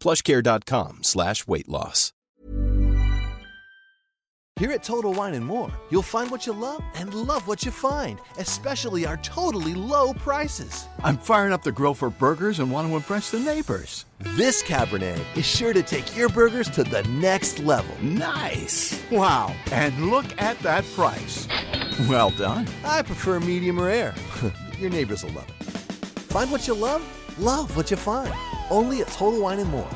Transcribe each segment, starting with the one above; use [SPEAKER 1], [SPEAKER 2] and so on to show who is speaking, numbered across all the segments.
[SPEAKER 1] plushcare.com slash weight loss.
[SPEAKER 2] Here at Total Wine & More, you'll find what you love and love what you find, especially our totally low prices.
[SPEAKER 3] I'm firing up the grill for burgers and want to impress the neighbors.
[SPEAKER 2] This Cabernet is sure to take your burgers to the next level.
[SPEAKER 3] Nice! Wow, and look at that price. Well done.
[SPEAKER 2] I prefer medium rare. your neighbors will love it. Find what you love, love what you find. Only at Total Wine & More.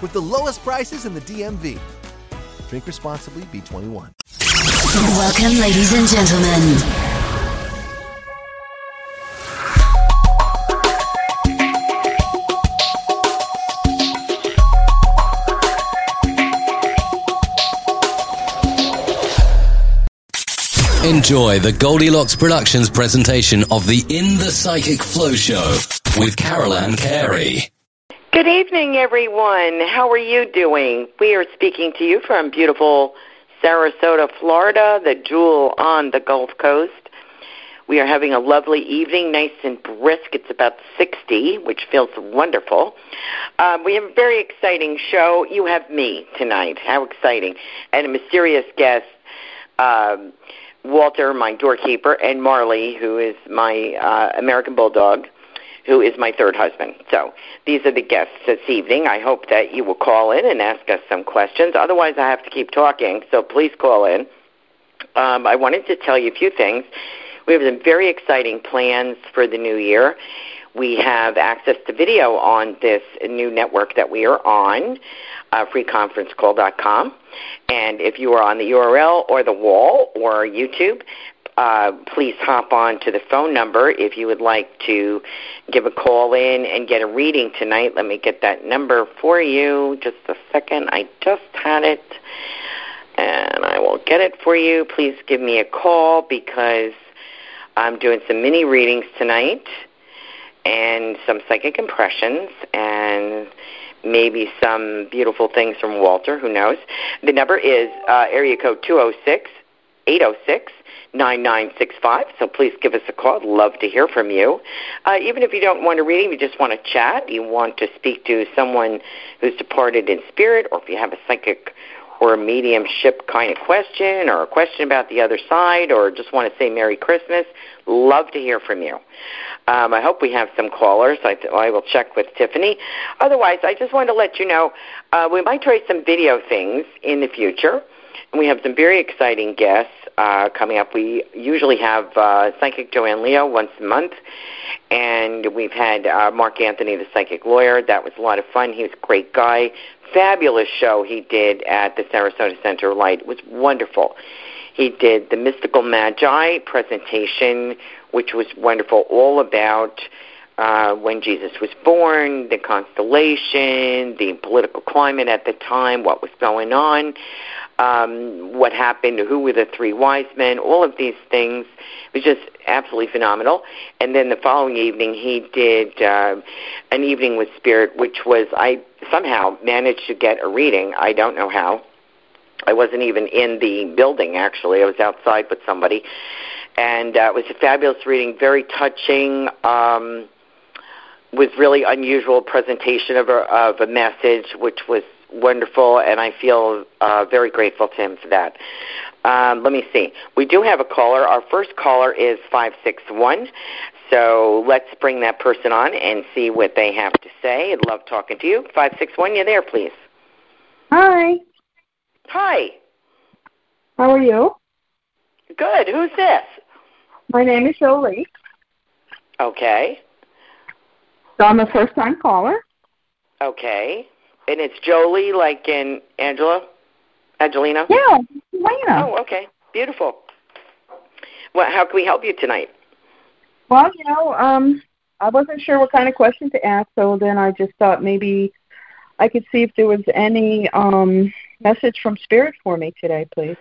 [SPEAKER 2] With the lowest prices in the DMV. Drink responsibly, B21.
[SPEAKER 4] Welcome, ladies and gentlemen.
[SPEAKER 5] Enjoy the Goldilocks Productions presentation of the In the Psychic Flow Show with Carol Ann Carey.
[SPEAKER 6] Good evening, everyone. How are you doing? We are speaking to you from beautiful Sarasota, Florida, the jewel on the Gulf Coast. We are having a lovely evening, nice and brisk. It's about 60, which feels wonderful. Um, we have a very exciting show. You have me tonight. How exciting. And a mysterious guest, um, Walter, my doorkeeper, and Marley, who is my uh, American Bulldog who is my third husband. So these are the guests this evening. I hope that you will call in and ask us some questions. Otherwise, I have to keep talking, so please call in. Um, I wanted to tell you a few things. We have some very exciting plans for the new year. We have access to video on this new network that we are on, uh, freeconferencecall.com. And if you are on the URL or the wall or YouTube, uh, please hop on to the phone number if you would like to give a call in and get a reading tonight. Let me get that number for you. Just a second. I just had it. And I will get it for you. Please give me a call because I'm doing some mini readings tonight and some psychic impressions and maybe some beautiful things from Walter. Who knows? The number is uh, area code 206 806 9965. So please give us a call. I'd love to hear from you. Uh, even if you don't want a reading, you just want to chat, you want to speak to someone who's departed in spirit, or if you have a psychic or a mediumship kind of question, or a question about the other side, or just want to say Merry Christmas, love to hear from you. Um, I hope we have some callers. I, I will check with Tiffany. Otherwise, I just want to let you know uh, we might try some video things in the future. We have some very exciting guests uh, coming up. We usually have uh, Psychic Joanne Leo once a month, and we've had uh, Mark Anthony, the psychic lawyer. That was a lot of fun. He was a great guy. Fabulous show he did at the Sarasota Center Light. It was wonderful. He did the Mystical Magi presentation, which was wonderful, all about uh, when Jesus was born, the constellation, the political climate at the time, what was going on. Um, what happened, who were the three wise men, all of these things. It was just absolutely phenomenal. And then the following evening, he did uh, an evening with Spirit, which was I somehow managed to get a reading. I don't know how. I wasn't even in the building actually. I was outside with somebody, and uh, it was a fabulous reading, very touching. Um, was really unusual presentation of a, of a message, which was wonderful, and I feel uh, very grateful to him for that. Um, let me see. We do have a caller. Our first caller is 561. So let's bring that person on and see what they have to say. I'd love talking to you. 561, you there, please?
[SPEAKER 7] Hi.
[SPEAKER 6] Hi.
[SPEAKER 7] How are you?
[SPEAKER 6] Good. Who's this?
[SPEAKER 7] My name is Jolie.
[SPEAKER 6] Okay.
[SPEAKER 7] So I'm a first time caller.
[SPEAKER 6] Okay. And it's Jolie, like in Angela? Angelina?
[SPEAKER 7] Yeah, Elena.
[SPEAKER 6] Oh, okay. Beautiful. Well, how can we help you tonight?
[SPEAKER 7] Well, you know, um, I wasn't sure what kind of question to ask, so then I just thought maybe I could see if there was any um, message from Spirit for me today, please.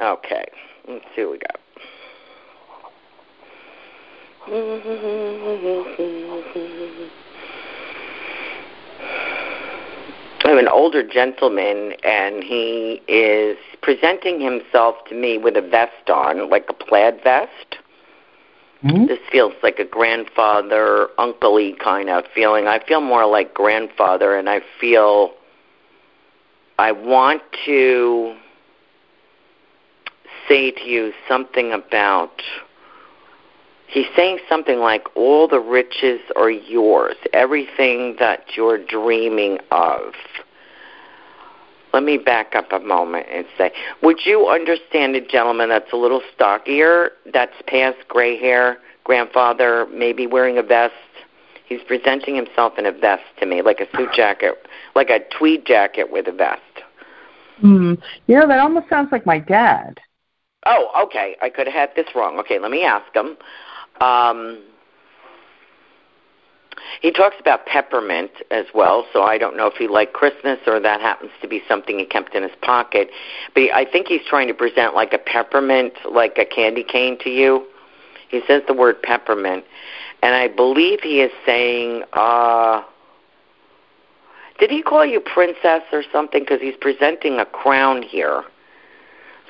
[SPEAKER 6] Okay. Let's see what we got. I have an older gentleman, and he is presenting himself to me with a vest on, like a plaid vest.
[SPEAKER 7] Mm-hmm.
[SPEAKER 6] This feels like a grandfather, uncle kind of feeling. I feel more like grandfather, and I feel I want to say to you something about he's saying something like all the riches are yours everything that you're dreaming of let me back up a moment and say would you understand a gentleman that's a little stockier that's past gray hair grandfather maybe wearing a vest he's presenting himself in a vest to me like a suit jacket like a tweed jacket with a vest
[SPEAKER 7] Hmm. You know, that almost sounds like my dad.
[SPEAKER 6] Oh, okay. I could have had this wrong. Okay, let me ask him. Um, he talks about peppermint as well, so I don't know if he liked Christmas or that happens to be something he kept in his pocket. But I think he's trying to present like a peppermint, like a candy cane to you. He says the word peppermint, and I believe he is saying, uh, did he call you princess or something? Because he's presenting a crown here.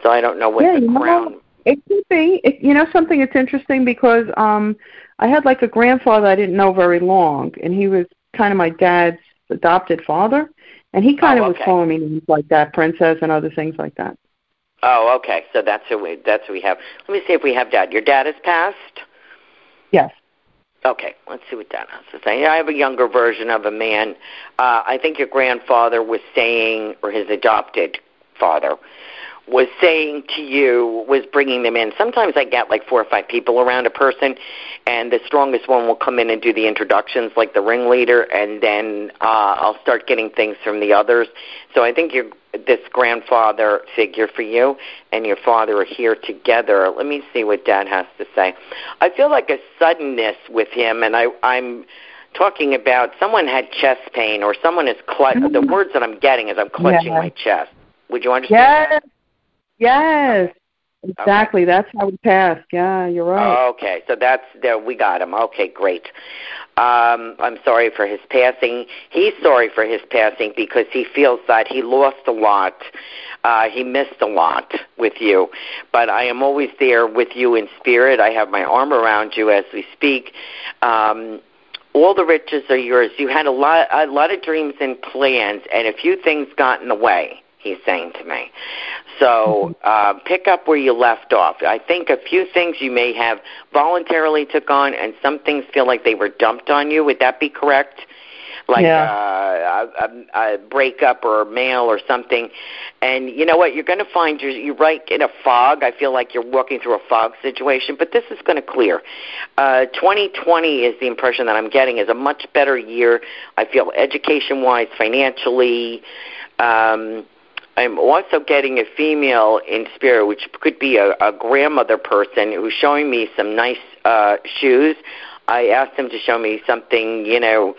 [SPEAKER 6] So I don't know what
[SPEAKER 7] yeah,
[SPEAKER 6] the crown.
[SPEAKER 7] Know, it could be. It, you know something that's interesting because um I had like a grandfather I didn't know very long, and he was kind of my dad's adopted father, and he kind
[SPEAKER 6] Oh,
[SPEAKER 7] of
[SPEAKER 6] okay.
[SPEAKER 7] was calling me names like that, princess, and other things like that.
[SPEAKER 6] Oh, okay. So that's who we that's who we have. Let me see if we have dad. Your dad has passed.
[SPEAKER 7] Yes.
[SPEAKER 6] Okay, let's see what Dad has to say. I have a younger version of a man. Uh, I think your grandfather was saying, or his adopted father, was saying to you, was bringing them in. Sometimes I get like four or five people around a person, and the strongest one will come in and do the introductions, like the ringleader, and then uh, I'll start getting things from the others. So I think you're this grandfather figure for you and your father are here together. Let me see what Dad has to say. I feel like a suddenness with him, and I, I'm talking about someone had chest pain or someone is clutch. The words that I'm getting is I'm clutching
[SPEAKER 7] Yeah.
[SPEAKER 6] my chest. Would you understand?
[SPEAKER 7] Yes. Yes. Exactly. That's how we passed. Yeah, you're right.
[SPEAKER 6] Okay, so that's there. We got him. Okay, great. Um, I'm sorry for his passing. He's sorry for his passing because he feels that he lost a lot. Uh, he missed a lot with you, but I am always there with you in spirit. I have my arm around you as we speak. Um, all the riches are yours. You had a lot, a lot of dreams and plans, and a few things got in the way. He's saying to me. So uh, pick up where you left off. I think a few things you may have voluntarily took on, and some things feel like they were dumped on you. Would that be correct? Like uh, a, a, a breakup or mail or something. And you know what? You're going to find you're, you're right in a fog. I feel like you're walking through a fog situation, but this is going to clear. Uh, 2020 is the impression that I'm getting is a much better year. I feel education-wise, financially. Um, I'm also getting a female in spirit, which could be a, a grandmother person who's showing me some nice uh, shoes. I asked him to show me something, you know,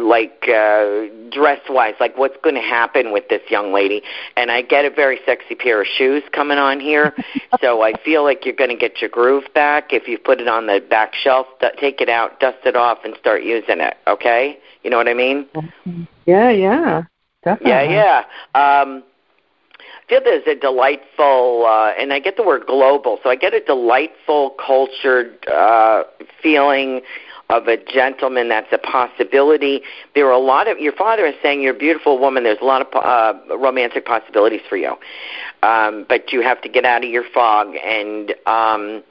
[SPEAKER 6] like uh dress wise like what's going to happen with this young lady. And i get a very sexy pair of shoes coming on here. So i feel like you're going to get your groove back if you put it on the back shelf take it out dust it off and start using it okay? You know what i mean?
[SPEAKER 7] Yeah yeah. Definitely.
[SPEAKER 6] yeah yeah. Um I feel there's a delightful, uh, and I get the word global, so I get a delightful, cultured uh, feeling of a gentleman that's a possibility. There are a lot of your father is saying you're a beautiful woman. There's a lot of uh, romantic possibilities for you, um, but you have to get out of your fog and. Um,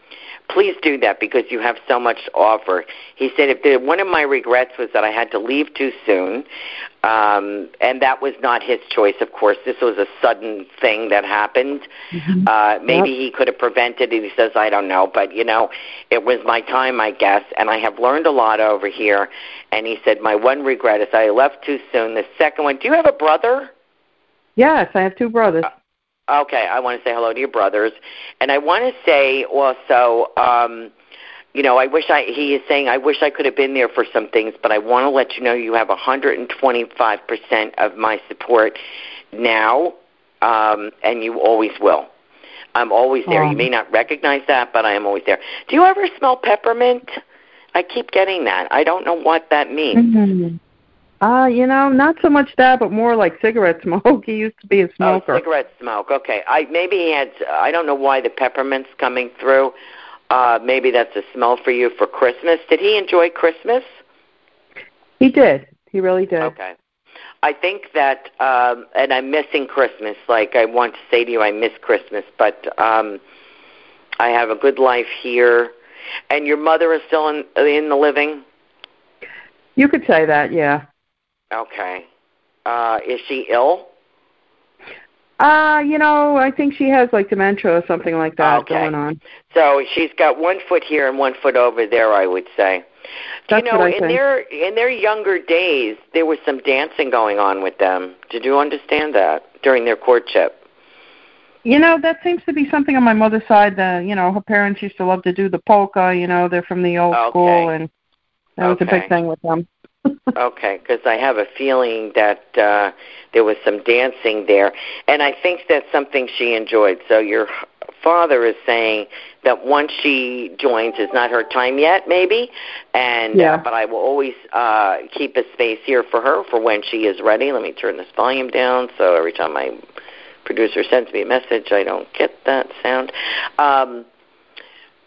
[SPEAKER 6] please do that because you have so much to offer. He said, if the, one of my regrets was that I had to leave too soon, um, and that was not his choice, of course. This was a sudden thing that happened. Mm-hmm. Uh, maybe yep. he could have prevented it. He says, I don't know. But, you know, it was my time, I guess, and I have learned a lot over here. And he said, my one regret is I left too soon. The second one, do you have a brother?
[SPEAKER 7] Yes, I have two brothers.
[SPEAKER 6] Uh, okay, I want to say hello to your brothers. And I want to say also, um, you know, I wish I, he is saying, I wish I could have been there for some things, but I want to let you know you have 125% of my support now, um, and you always will. I'm always there. You may not recognize that, but I am always there. Do you ever smell peppermint? I keep getting that. I don't know what that means.
[SPEAKER 7] Mm-hmm. Uh, you know, not so much that, but more like cigarette smoke. He used to be a smoker.
[SPEAKER 6] Oh, cigarette smoke. Okay. I maybe he had. I don't know why the peppermint's coming through. Uh, maybe that's a smell for you for Christmas. Did he enjoy Christmas?
[SPEAKER 7] He did. He really did.
[SPEAKER 6] Okay. I think that, um, and I'm missing Christmas. Like I want to say to you, I miss Christmas, but um, I have a good life here. And your mother is still in in the living.
[SPEAKER 7] You could say that, yeah.
[SPEAKER 6] Okay. Uh, is she ill?
[SPEAKER 7] Uh, you know, I think she has like dementia or something like that
[SPEAKER 6] okay.
[SPEAKER 7] going on.
[SPEAKER 6] So she's got one foot here and one foot over there, I would say.
[SPEAKER 7] That's
[SPEAKER 6] you know,
[SPEAKER 7] what I
[SPEAKER 6] in
[SPEAKER 7] think.
[SPEAKER 6] their in their younger days, there was some dancing going on with them. Did you understand that during their courtship?
[SPEAKER 7] You know, that seems to be something on my mother's side. That you know, her parents used to love to do the polka. You know, they're from the old
[SPEAKER 6] okay.
[SPEAKER 7] school, and that was
[SPEAKER 6] okay.
[SPEAKER 7] a big thing with them.
[SPEAKER 6] Okay, because I have a feeling that uh, there was some dancing there, and I think that's something she enjoyed. So your father is saying that once she joins, it's not her time yet, maybe, and
[SPEAKER 7] yeah.
[SPEAKER 6] uh, but I will always uh, keep a space here for her for when she is ready. Let me turn this volume down so every time my producer sends me a message, I don't get that sound. Um,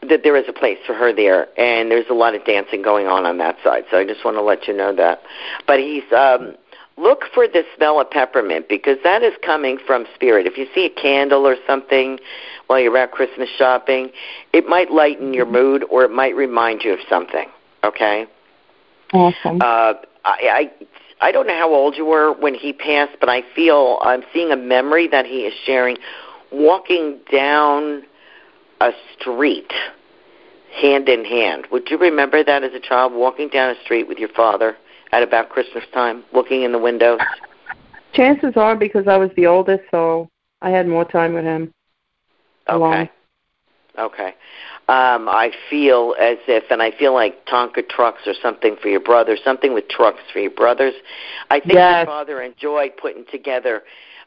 [SPEAKER 6] that there is a place for her there, and there's a lot of dancing going on on that side. So I just want to let you know that. But he's um, look for the smell of peppermint because that is coming from spirit. If you see a candle or something while you're out Christmas shopping, it might lighten your mood or it might remind you of something. Okay.
[SPEAKER 7] Awesome.
[SPEAKER 6] Uh, I, I I don't know how old you were when he passed, but I feel I'm seeing a memory that he is sharing, walking down a street hand in hand. Would you remember that as a child, walking down a street with your father at about Christmas time, looking in the windows?
[SPEAKER 7] Chances are because I was the oldest, so I had more time with him. Alone.
[SPEAKER 6] Okay. Okay. Um, I feel as if, and I feel like Tonka trucks or something for your brother, something with trucks for your brothers. I think
[SPEAKER 7] yes.
[SPEAKER 6] your father enjoyed putting together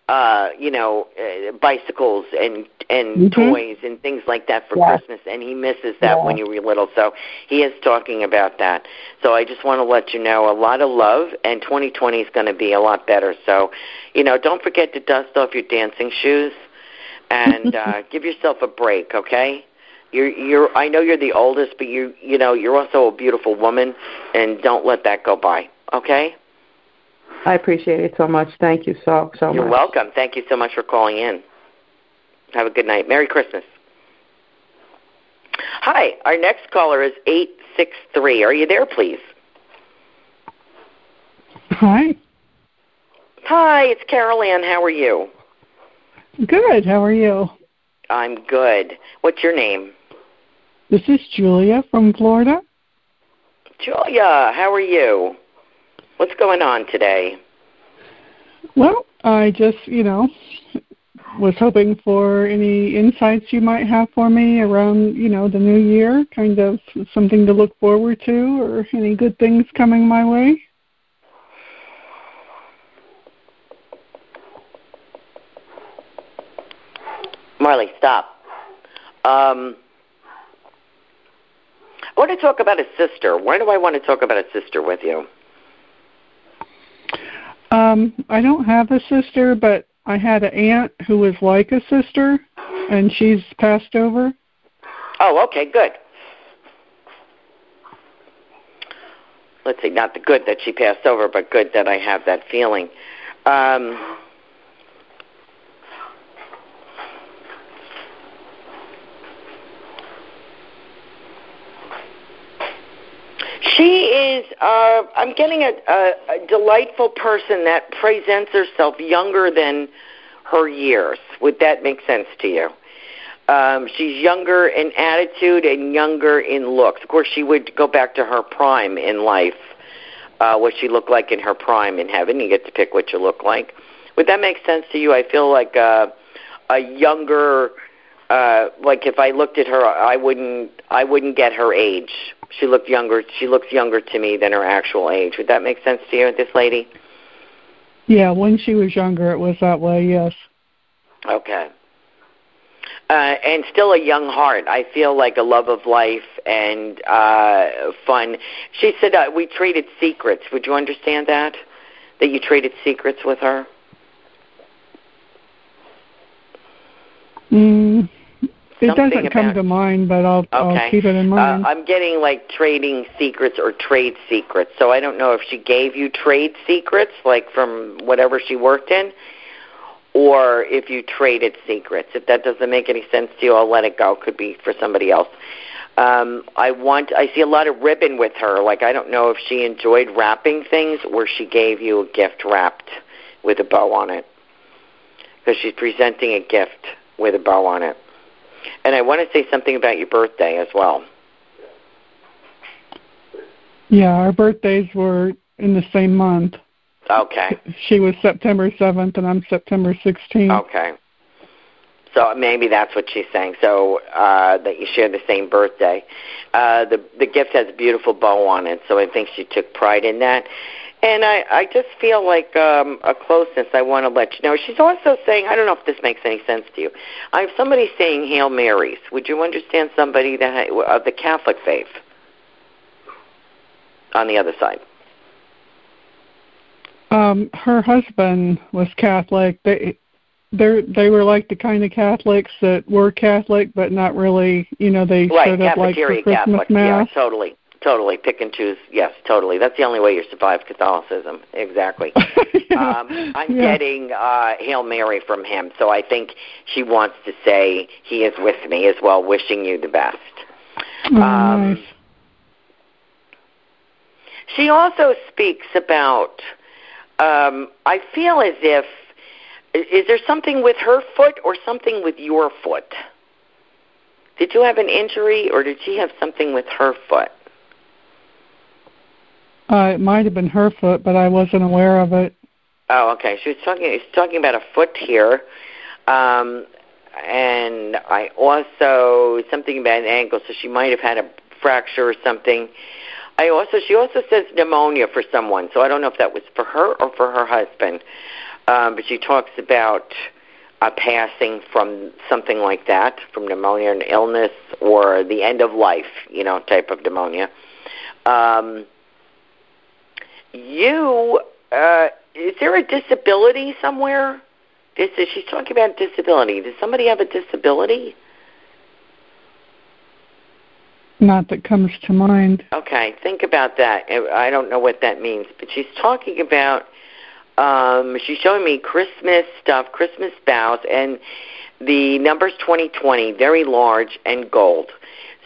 [SPEAKER 6] uh, you know, uh, bicycles and and
[SPEAKER 7] mm-hmm.
[SPEAKER 6] toys and things like that for
[SPEAKER 7] yeah.
[SPEAKER 6] Christmas, and he misses that
[SPEAKER 7] yeah.
[SPEAKER 6] when you were little. So he is talking about that. So I just want to let you know a lot of love, and 2020 is going to be a lot better. So, you know, don't forget to dust off your dancing shoes and uh, give yourself a break, okay? You're you're I know you're the oldest, but you you know you're also a beautiful woman, and don't let that go by, okay?
[SPEAKER 7] I appreciate it so much. Thank you so so
[SPEAKER 6] You're
[SPEAKER 7] much.
[SPEAKER 6] welcome. Thank you so much for calling in. Have a good night. Merry Christmas. Hi, our next caller is 863. Are you there, please?
[SPEAKER 8] Hi.
[SPEAKER 6] Hi, it's Carol Ann. How are you?
[SPEAKER 8] Good. How are you?
[SPEAKER 6] I'm good. What's your name?
[SPEAKER 8] This is Julia from Florida.
[SPEAKER 6] Julia, how are you? What's going on today?
[SPEAKER 8] Well, I just, you know, was hoping for any insights you might have for me around, you know, the new year, kind of something to look forward to or any good things coming my way.
[SPEAKER 6] Marley, stop. Um, I want to talk about a sister. Why do I want to talk about a sister with you?
[SPEAKER 8] Um, I don't have a sister, but I had an aunt who was like a sister, and she's passed over.
[SPEAKER 6] Oh, okay, good. Let's see, not the good that she passed over, but good that I have that feeling. Um, She is. Uh, I'm getting a, a, a delightful person that presents herself younger than her years. Would that make sense to you? Um, she's younger in attitude and younger in looks. Of course, she would go back to her prime in life. Uh, what she looked like in her prime in heaven. You get to pick what you look like. Would that make sense to you? I feel like uh, a younger, uh, like if I looked at her, I wouldn't, I wouldn't get her age she looked younger. She looks younger to me than her actual age. Would that make sense to you, this lady?
[SPEAKER 8] Yeah, when she was younger, it was that way. Yes.
[SPEAKER 6] Okay. Uh, and still a young heart. I feel like a love of life and uh, fun. She said uh, we traded secrets. Would you understand that? That you traded secrets with her?
[SPEAKER 8] Mm, it doesn't come to mind, but I'll,
[SPEAKER 6] okay.
[SPEAKER 8] I'll keep it in mind.
[SPEAKER 6] Uh, I'm getting like trading secrets or trade secrets. So I don't know if she gave you trade secrets, like from whatever she worked in, or if you traded secrets. If that doesn't make any sense to you, I'll let it go. Could be for somebody else. Um, I want. I see a lot of ribbon with her. Like I don't know if she enjoyed wrapping things, or she gave you a gift wrapped with a bow on it, because she's presenting a gift with a bow on it. And I want to say something about your birthday as well.
[SPEAKER 8] Yeah, our birthdays were in the same month.
[SPEAKER 6] Okay.
[SPEAKER 8] She was September 7th and I'm September 16th.
[SPEAKER 6] Okay. So maybe that's what she's saying. So uh, that you share the same birthday. Uh, the the gift has a beautiful bow on it, so I think she took pride in that. And I, I just feel like um, a closeness. I want to let you know. She's also saying, I don't know if this makes any sense to you. I have somebody saying Hail Marys. Would you understand somebody that of the Catholic faith on the other side?
[SPEAKER 8] Um, her husband was Catholic. They they they were like the kind of Catholics that were Catholic, but not really. You know, they
[SPEAKER 6] right,
[SPEAKER 8] showed up like for Christmas
[SPEAKER 6] Catholic.
[SPEAKER 8] mass.
[SPEAKER 6] Yeah, totally. Totally, pick and choose. Yes, totally. That's the only way you survive Catholicism. Exactly.
[SPEAKER 8] yeah.
[SPEAKER 6] um, I'm
[SPEAKER 8] yeah.
[SPEAKER 6] getting uh, Hail Mary from him, so I think she wants to say he is with me as well, wishing you the best.
[SPEAKER 8] Oh,
[SPEAKER 6] um. She also speaks about. Um, I feel as if is there something with her foot or something with your foot? Did you have an injury or did she have something with her foot?
[SPEAKER 8] Uh, it might have been her foot, but I wasn't aware of it.
[SPEAKER 6] Oh, okay. She was talking. She's talking about a foot here, um, and I also something about an ankle. So she might have had a fracture or something. I also she also says pneumonia for someone. So I don't know if that was for her or for her husband. Um, but she talks about a passing from something like that, from pneumonia, an illness, or the end of life, you know, type of pneumonia. Um, you uh, is there a disability somewhere? Is she's talking about disability? Does somebody have a disability?
[SPEAKER 8] Not that comes to mind.
[SPEAKER 6] Okay, think about that. I don't know what that means, but she's talking about. Um, she's showing me Christmas stuff, Christmas boughs, and the numbers 2020, very large and gold.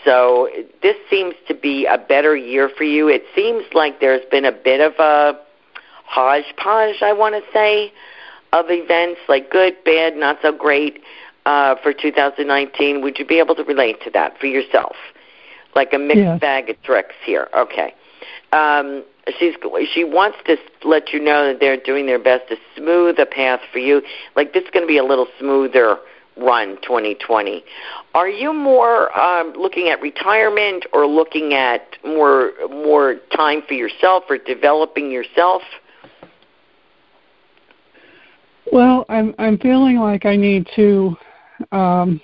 [SPEAKER 6] So this seems to be a better year for you. It seems like there's been a bit of a hodgepodge, I want to say, of events like good, bad, not so great uh, for 2019. Would you be able to relate to that for yourself? Like a mixed
[SPEAKER 8] Yes.
[SPEAKER 6] bag of tricks here. Okay. Um, she's she wants to let you know that they're doing their best to smooth a path for you. Like this is going to be a little smoother run 2020. Are you more um, looking at retirement or looking at more more time for yourself or developing yourself?
[SPEAKER 8] Well, I'm I'm feeling like I need to um,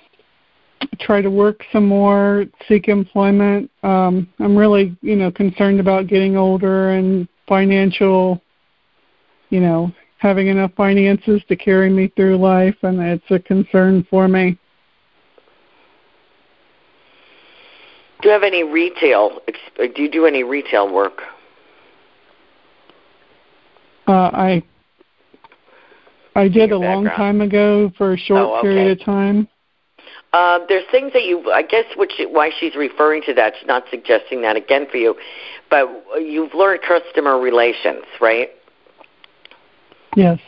[SPEAKER 8] try to work some more, seek employment. Um, I'm really, you know, concerned about getting older and financial, you know, having enough finances to carry me through life, and it's a concern for me.
[SPEAKER 6] Do you have any retail? Do you do any retail work?
[SPEAKER 8] Uh, I I did a long time ago for a short
[SPEAKER 6] oh, okay.
[SPEAKER 8] period of time.
[SPEAKER 6] Uh, there's things that you, I guess, which why she's referring to that. She's not suggesting that again for you, but you've learned customer relations, right?
[SPEAKER 8] Yes.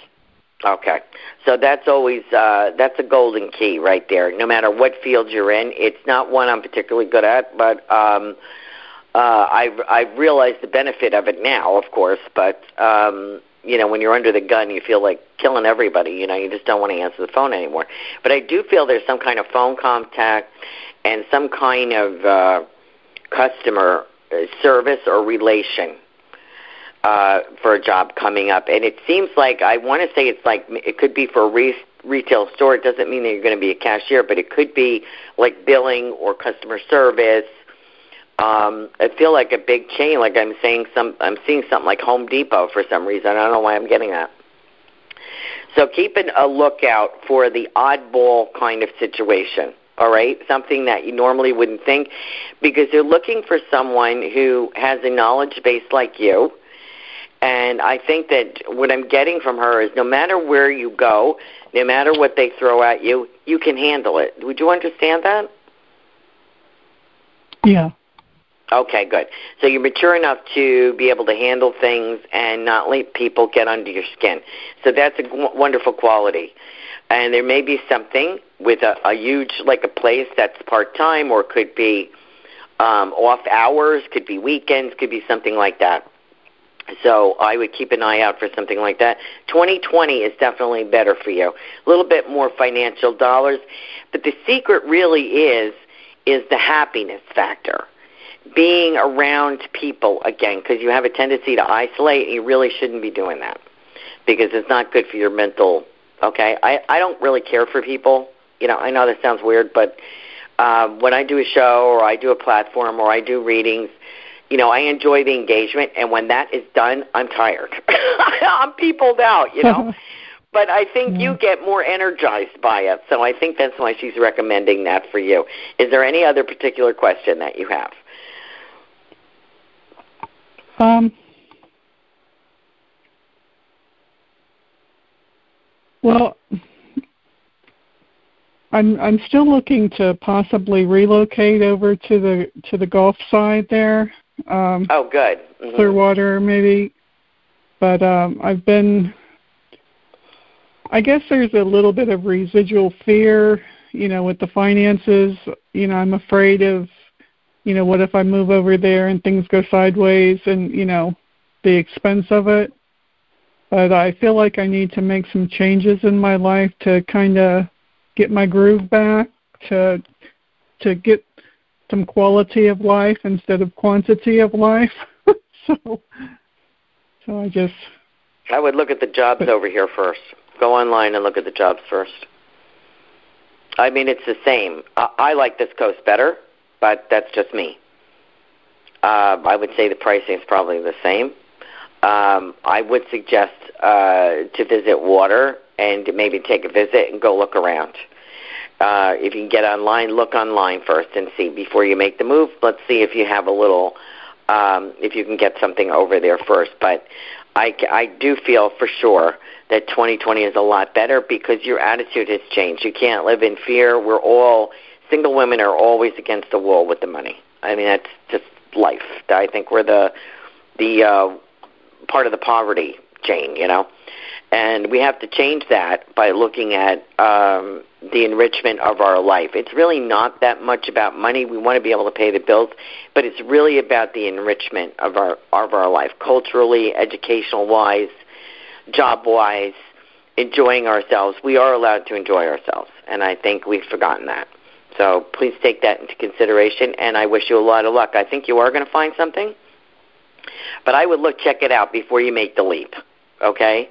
[SPEAKER 6] Okay, so that's always uh, that's a golden key right there. No matter what field you're in, it's not one I'm particularly good at, but um, uh, I've I've realized the benefit of it now, of course. But um, you know, when you're under the gun, you feel like killing everybody. You know, you just don't want to answer the phone anymore. But I do feel there's some kind of phone contact and some kind of uh, customer uh, service or relation uh, for a job coming up. And it seems like I want to say it's like it could be for a re- retail store. It doesn't mean that you're going to be a cashier, but it could be like billing or customer service um, I feel like a big chain. Like I'm saying some, I'm seeing something like Home Depot for some reason. I don't know why I'm getting that. So keeping a lookout for the oddball kind of situation. All right, something that you normally wouldn't think, because you're looking for someone who has a knowledge base like you. And I think that what I'm getting from her is no matter where you go, no matter what they throw at you, you can handle it. Would you understand that?
[SPEAKER 8] Yeah.
[SPEAKER 6] Okay, good. So you're mature enough to be able to handle things and not let people get under your skin. So that's a w- wonderful quality. And there may be something with a, a huge, like a place that's part time, or could be um, off hours, could be weekends, could be something like that. So I would keep an eye out for something like that. 2020 is definitely better for you. A little bit more financial dollars, but the secret really is is the happiness factor. Being around people again because you have a tendency to isolate and you really shouldn't be doing that. Because it's not good for your mental okay? I i don't really care for people. You know i know that sounds weird but uh, when i do a show or i do a platform or i do readings you know i enjoy the engagement and when that is done i'm tired i'm peopled out you know but I think you get more energized by it. So I think that's why she's recommending that for you. Is there any other particular question that you have?
[SPEAKER 8] Um, well, I'm I'm still looking to possibly relocate over to the to the Gulf side there. Um,
[SPEAKER 6] oh, good. Mm-hmm.
[SPEAKER 8] Clearwater, maybe. But um, I've been. I guess there's a little bit of residual fear, you know, with the finances. You know, I'm afraid of you know, what if I move over there and things go sideways and, you know, the expense of it. But I feel like I need to make some changes in my life to kind of get my groove back, to to get some quality of life instead of quantity of life. so so I just
[SPEAKER 6] I would look at the jobs but, over here first. Go online and look at the jobs first. I mean, it's the same. I, I like this coast better but that's just me. Uh, I would say the pricing is probably the same. Um, I would suggest uh, to visit water and maybe take a visit and go look around. Uh, if you can get online, look online first and see before you make the move. Let's see if you have a little, um, if you can get something over there first. But I, I do feel for sure that 2020 is a lot better because your attitude has changed. You can't live in fear. We're all single women are always against the wall with the money. I mean, that's just life. I think we're the the uh, part of the poverty chain, you know, and we have to change that by looking at um, the enrichment of our life. It's really not that much about money. We want to be able to pay the bills, but it's really about the enrichment of our of our life, culturally, educational wise, job wise, enjoying ourselves. We are allowed to enjoy ourselves, and I think we've forgotten that. So please take that into consideration, and I wish you a lot of luck. I think you are going to find something, but I would look check it out before you make the leap. Okay,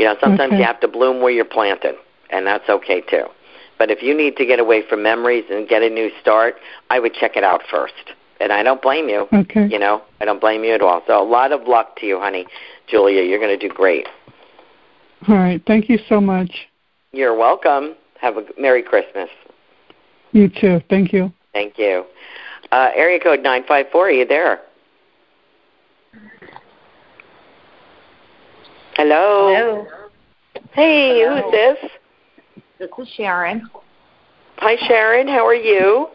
[SPEAKER 6] you know sometimes
[SPEAKER 8] okay.
[SPEAKER 6] you have to bloom where you're planted, and that's okay too. But if you need to get away from memories and get a new start, I would check it out first. And I don't blame you.
[SPEAKER 8] Okay.
[SPEAKER 6] You know, I don't blame you at all. So a lot of luck to you, honey. Julia, you're going to do great.
[SPEAKER 8] All right. Thank you so much.
[SPEAKER 6] You're welcome. Have a Merry Christmas.
[SPEAKER 8] You too. Thank you.
[SPEAKER 6] Thank you. Uh, area code 954, are you there? Hello.
[SPEAKER 9] Hello.
[SPEAKER 6] Hey,
[SPEAKER 9] Hello.
[SPEAKER 6] who's this?
[SPEAKER 9] This is Sharon.
[SPEAKER 6] Hi, Sharon. How are you?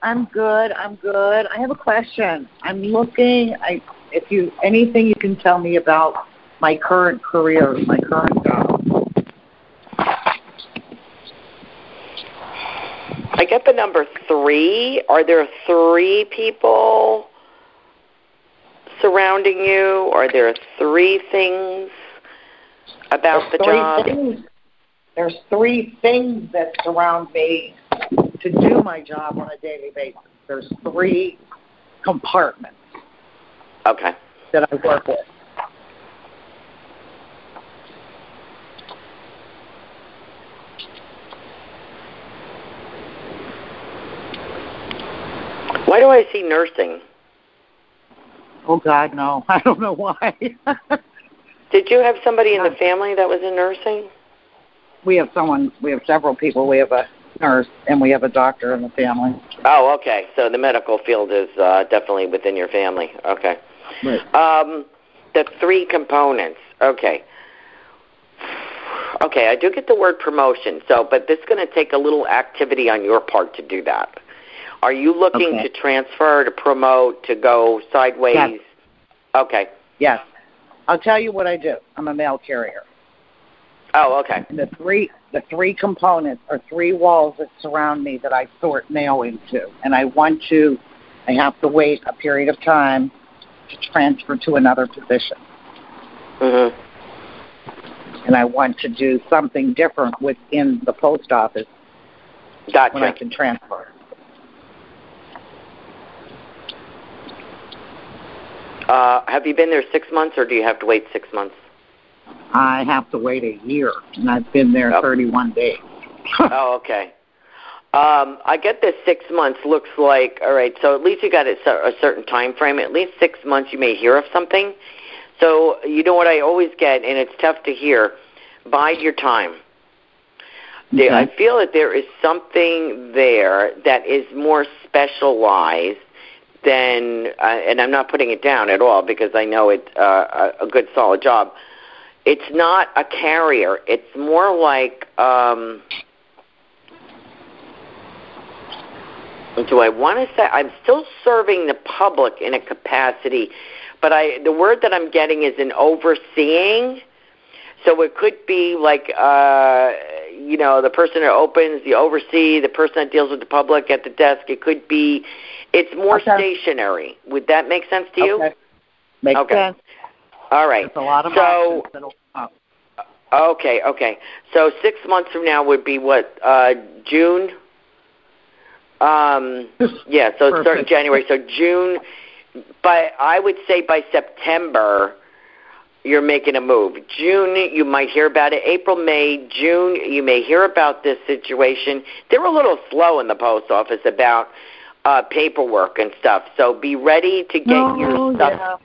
[SPEAKER 9] I'm good. I'm good. I have a question. I'm looking. I if you anything you can tell me about my current career, my current job.
[SPEAKER 6] I get the number three. Are there three people surrounding you? Are there three things about
[SPEAKER 9] There's
[SPEAKER 6] the
[SPEAKER 9] three
[SPEAKER 6] job?
[SPEAKER 9] Things, there's three things that surround me to do my job on a daily basis. There's three compartments
[SPEAKER 6] Okay.
[SPEAKER 9] that I work with.
[SPEAKER 6] Why do I see nursing?
[SPEAKER 9] Oh God, no! I don't know why.
[SPEAKER 6] Did you have somebody in the family that was in nursing?
[SPEAKER 9] we have someone. We have several people. We have a nurse and we have a doctor in the family.
[SPEAKER 6] Oh, okay. So the medical field is uh, definitely within your family. Okay.
[SPEAKER 9] Right.
[SPEAKER 6] Um, the three components. Okay. Okay, I do get the word promotion. So, but this is going to take a little activity on your part to do that. Are you looking
[SPEAKER 9] Okay.
[SPEAKER 6] to transfer, to promote, to go sideways?
[SPEAKER 9] Yes.
[SPEAKER 6] Okay.
[SPEAKER 9] Yes. I'll tell you what I do. I'm a mail carrier.
[SPEAKER 6] Oh, okay.
[SPEAKER 9] And the three the three components are three walls that surround me that I sort mail into. And I want to I have to wait a period of time to transfer to another position.
[SPEAKER 6] Mhm.
[SPEAKER 9] And I want to do something different within the post office
[SPEAKER 6] Gotcha.
[SPEAKER 9] when I can transfer.
[SPEAKER 6] Uh, have you been there six months, or do you have to wait six months?
[SPEAKER 9] I have to wait a year and I've been there
[SPEAKER 6] Yep.
[SPEAKER 9] 31 days.
[SPEAKER 6] oh, okay. Um, I get this six months looks like all right. So at least you got a, a certain time frame. At least six months, you may hear of something. So you know what I always get, and it's tough to hear. Bide your time. There, I feel that there is something there that is more specialized than, uh, and I'm not putting it down at all because I know it's uh, a a good solid job. It's not a carrier. It's more like. Um, do I want to say I'm still serving the public in a capacity, but I the word that I'm getting is an overseeing. So it could be like uh you know, the person that opens, the oversee, the person that deals with the public at the desk. It could be it's more
[SPEAKER 9] Okay.
[SPEAKER 6] stationary. Would that make sense to you?
[SPEAKER 9] Okay. Makes
[SPEAKER 6] Okay.
[SPEAKER 9] sense.
[SPEAKER 6] All right.
[SPEAKER 9] There's a lot of
[SPEAKER 6] so
[SPEAKER 9] options that'll come up.
[SPEAKER 6] Okay, okay. So six months from now would be what? Uh, June. Um, yeah. So it's starting
[SPEAKER 9] Perfect.
[SPEAKER 6] January. So June. But I would say by September, you're making a move. June, you might hear about it. April, May, June, you may hear about this situation. They're a little slow in the post office about uh, paperwork and stuff. So be ready to get your
[SPEAKER 9] Oh,
[SPEAKER 6] stuff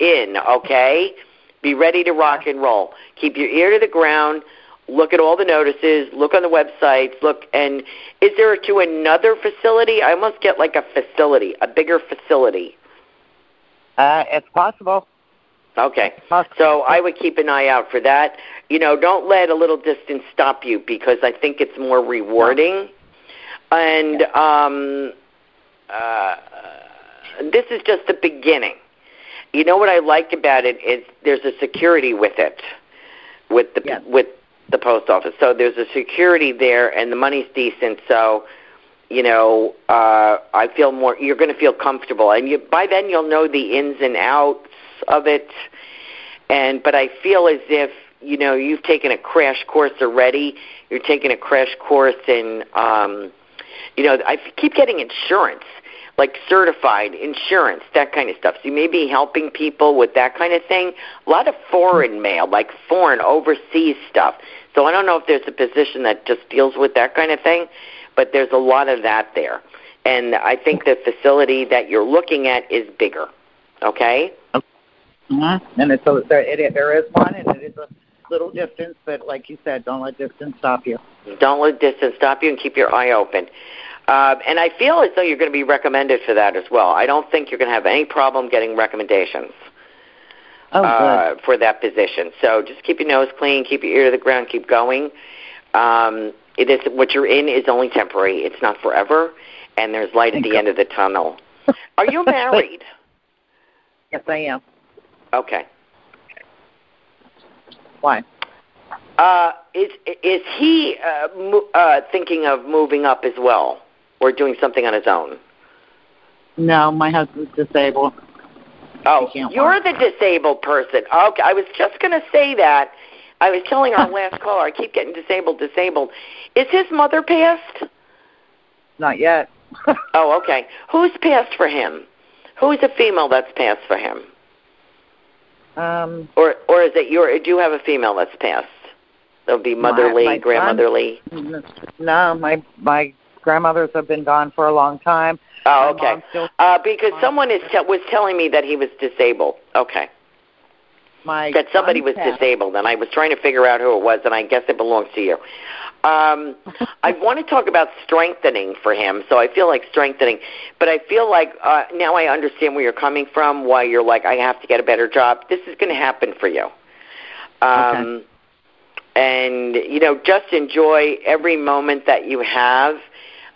[SPEAKER 9] yeah.
[SPEAKER 6] in, okay? Be ready to rock and roll. Keep your ear to the ground. Look at all the notices. Look on the websites. Look, and is there to another facility? I almost get like a facility, a bigger facility.
[SPEAKER 9] Uh, it's possible.
[SPEAKER 6] Okay. So I would keep an eye out for that. You know, don't let a little distance stop you because I think it's more rewarding. And um, uh, this is just the beginning. You know what I like about it is there's a security with it, with the with the post office. So there's a security there, and the money's decent. So you know, uh, I feel more. You're going to feel comfortable, and you by then you'll know the ins and outs of it. And but I feel as if you know you've taken a crash course already. You're taking a crash course in, um, you know, I keep getting insurance, like certified insurance, that kind of stuff. So you may be helping people with that kind of thing. A lot of foreign mail, like foreign overseas stuff. So I don't know if there's a position that just deals with that kind of thing, but there's a lot of that there. And I think the facility that you're looking at is bigger. Okay?
[SPEAKER 9] Mm-hmm. And it's a, there, it, there is one, and it is a little distance, but like you said, don't let distance stop you.
[SPEAKER 6] Don't let distance stop you and keep your eye open. Uh, and I feel as though you're going to be recommended for that as well. I don't think you're going to have any problem getting recommendations
[SPEAKER 9] oh,
[SPEAKER 6] uh, for that position. So just keep your nose clean, keep your ear to the ground, keep going. Um, it is what you're in is only temporary. It's not forever, and there's light Thank at the God. end of the tunnel. Are you married?
[SPEAKER 9] yes, I am.
[SPEAKER 6] Okay.
[SPEAKER 9] Why?
[SPEAKER 6] Uh, is is he uh, mo- uh, thinking of moving up as well, or doing something on his own?
[SPEAKER 9] No, my husband's disabled.
[SPEAKER 6] Oh, you're work. the disabled person. Okay, I was just going to say that. I was telling our last caller, I keep getting disabled, disabled. Is his mother passed?
[SPEAKER 9] Not yet.
[SPEAKER 6] oh, okay. Who's passed for him? Who's a female that's passed for him?
[SPEAKER 9] Um,
[SPEAKER 6] or or is it your? Do you have a female that's passed? There'll be motherly,
[SPEAKER 9] my, my
[SPEAKER 6] grandmotherly.
[SPEAKER 9] Son, no, my my grandmothers have been gone for a long time.
[SPEAKER 6] Oh, okay. Uh, because someone is te- was telling me that he was disabled. Okay.
[SPEAKER 9] My
[SPEAKER 6] that somebody was disabled, and I was trying to figure out who it was, and I guess it belongs to you. Um, I want to talk about strengthening for him, so I feel like strengthening, but I feel like uh, now I understand where you're coming from. Why you're like, I have to get a better job. This is going to happen for you. Um,
[SPEAKER 9] okay.
[SPEAKER 6] And you know, just enjoy every moment that you have.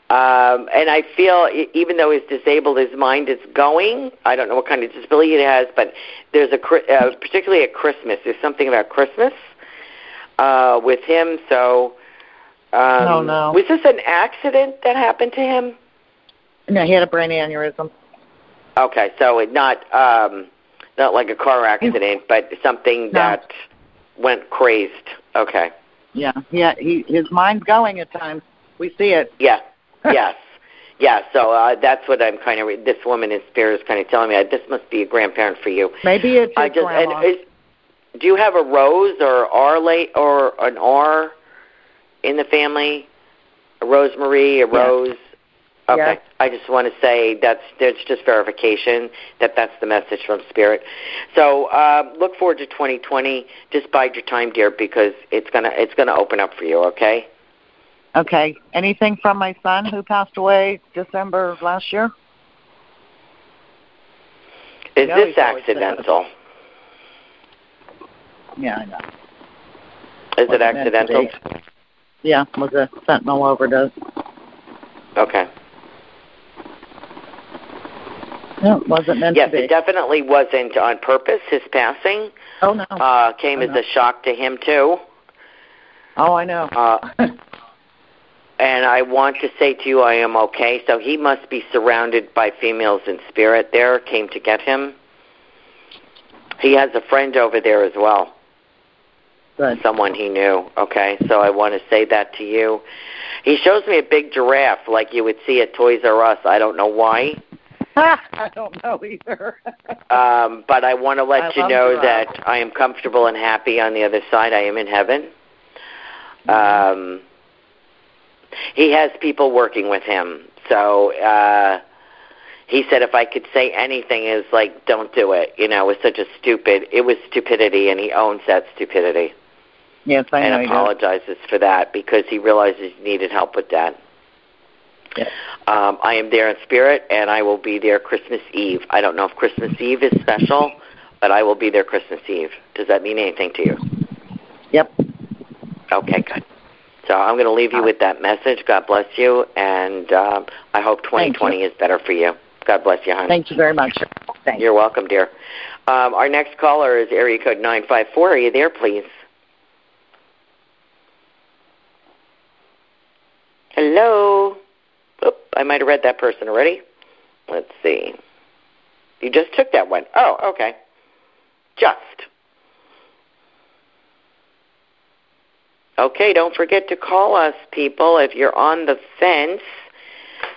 [SPEAKER 6] Um, and I feel, even though he's disabled, his mind is going. I don't know what kind of disability he has, but there's a uh, particularly at Christmas. There's something about Christmas uh, with him. So um,
[SPEAKER 9] no, no.
[SPEAKER 6] Was this an accident that happened to him?
[SPEAKER 9] No, he had a brain aneurysm.
[SPEAKER 6] Okay, so it not um, not like a car accident, but something
[SPEAKER 9] no.
[SPEAKER 6] that went crazed. Okay.
[SPEAKER 9] Yeah, yeah. He his mind's going at times. We see it.
[SPEAKER 6] Yeah. yes. Yeah, so uh, that's what I'm kind of. Re- this woman in spirit is kind of telling me. This must be a grandparent for you.
[SPEAKER 9] Maybe it's
[SPEAKER 6] I just,
[SPEAKER 9] grandma.
[SPEAKER 6] And is, do you have a rose or R late or an R in the family? A Rosemary, a
[SPEAKER 9] yeah.
[SPEAKER 6] Rose? Okay.
[SPEAKER 9] Yeah.
[SPEAKER 6] I just want to say that's that's just verification that that's the message from Spirit. So uh, look forward to 2020. Just bide your time, dear, because it's gonna it's gonna open up for you. Okay.
[SPEAKER 9] Okay. Anything from my son who passed away December of last year?
[SPEAKER 6] Is this accidental?
[SPEAKER 9] Yeah, I know.
[SPEAKER 6] Is it accidental?
[SPEAKER 9] Yeah, was a fentanyl overdose.
[SPEAKER 6] Okay.
[SPEAKER 9] No, it wasn't meant
[SPEAKER 6] yes,
[SPEAKER 9] to be.
[SPEAKER 6] it definitely wasn't on purpose. His passing
[SPEAKER 9] oh no
[SPEAKER 6] uh, came
[SPEAKER 9] oh,
[SPEAKER 6] as
[SPEAKER 9] no.
[SPEAKER 6] a shock to him too.
[SPEAKER 9] Oh, I know.
[SPEAKER 6] Uh, and I want to say to you, I am okay. So he must be surrounded by females in spirit. There came to get him. He has a friend over there as well.
[SPEAKER 9] Good.
[SPEAKER 6] Someone he knew. Okay, so I want to say that to you. He shows me a big giraffe like you would see at Toys R Us. I don't know why.
[SPEAKER 9] I don't know either.
[SPEAKER 6] um, but I want to let
[SPEAKER 9] I
[SPEAKER 6] you know
[SPEAKER 9] giraffe.
[SPEAKER 6] that I am comfortable and happy on the other side. I am in heaven. Um, he has people working with him. So uh, he said if I could say anything is like, don't do it. You know, it was such a stupid, it was stupidity, and he owns that stupidity.
[SPEAKER 9] Yes, I know.
[SPEAKER 6] and apologizes for that because he realizes he needed help with that.
[SPEAKER 9] Yes.
[SPEAKER 6] Um, I am there in spirit, and I will be there Christmas Eve. I don't know if Christmas Eve is special, but I will be there Christmas Eve. Does that mean anything to you?
[SPEAKER 9] Yep.
[SPEAKER 6] Okay, good. So I'm going to leave you with that message. God bless you, and um, I hope 2020 is better for you. God bless you, honey.
[SPEAKER 9] Thank you very much. Thank
[SPEAKER 6] You're welcome, dear. Um, our next caller is area code 954. Are you there, please? Hello. Oop, I might have read that person already. Let's see. You just took that one. Oh, okay. Just. Okay, don't forget to call us, people, if you're on the fence.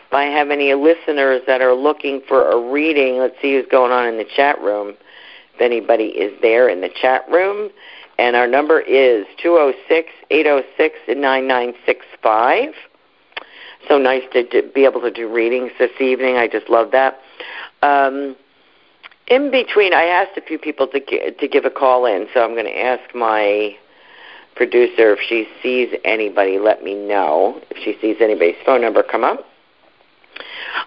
[SPEAKER 6] If I have any listeners that are looking for a reading, let's see who's going on in the chat room. If anybody is there in the chat room. And our number is 206 806 9965. So nice to, be able to do readings this evening. I just love that. Um, in between, I asked a few people to to give a call in, so I'm going to ask my producer if she sees anybody. Let me know if she sees anybody's phone number come up.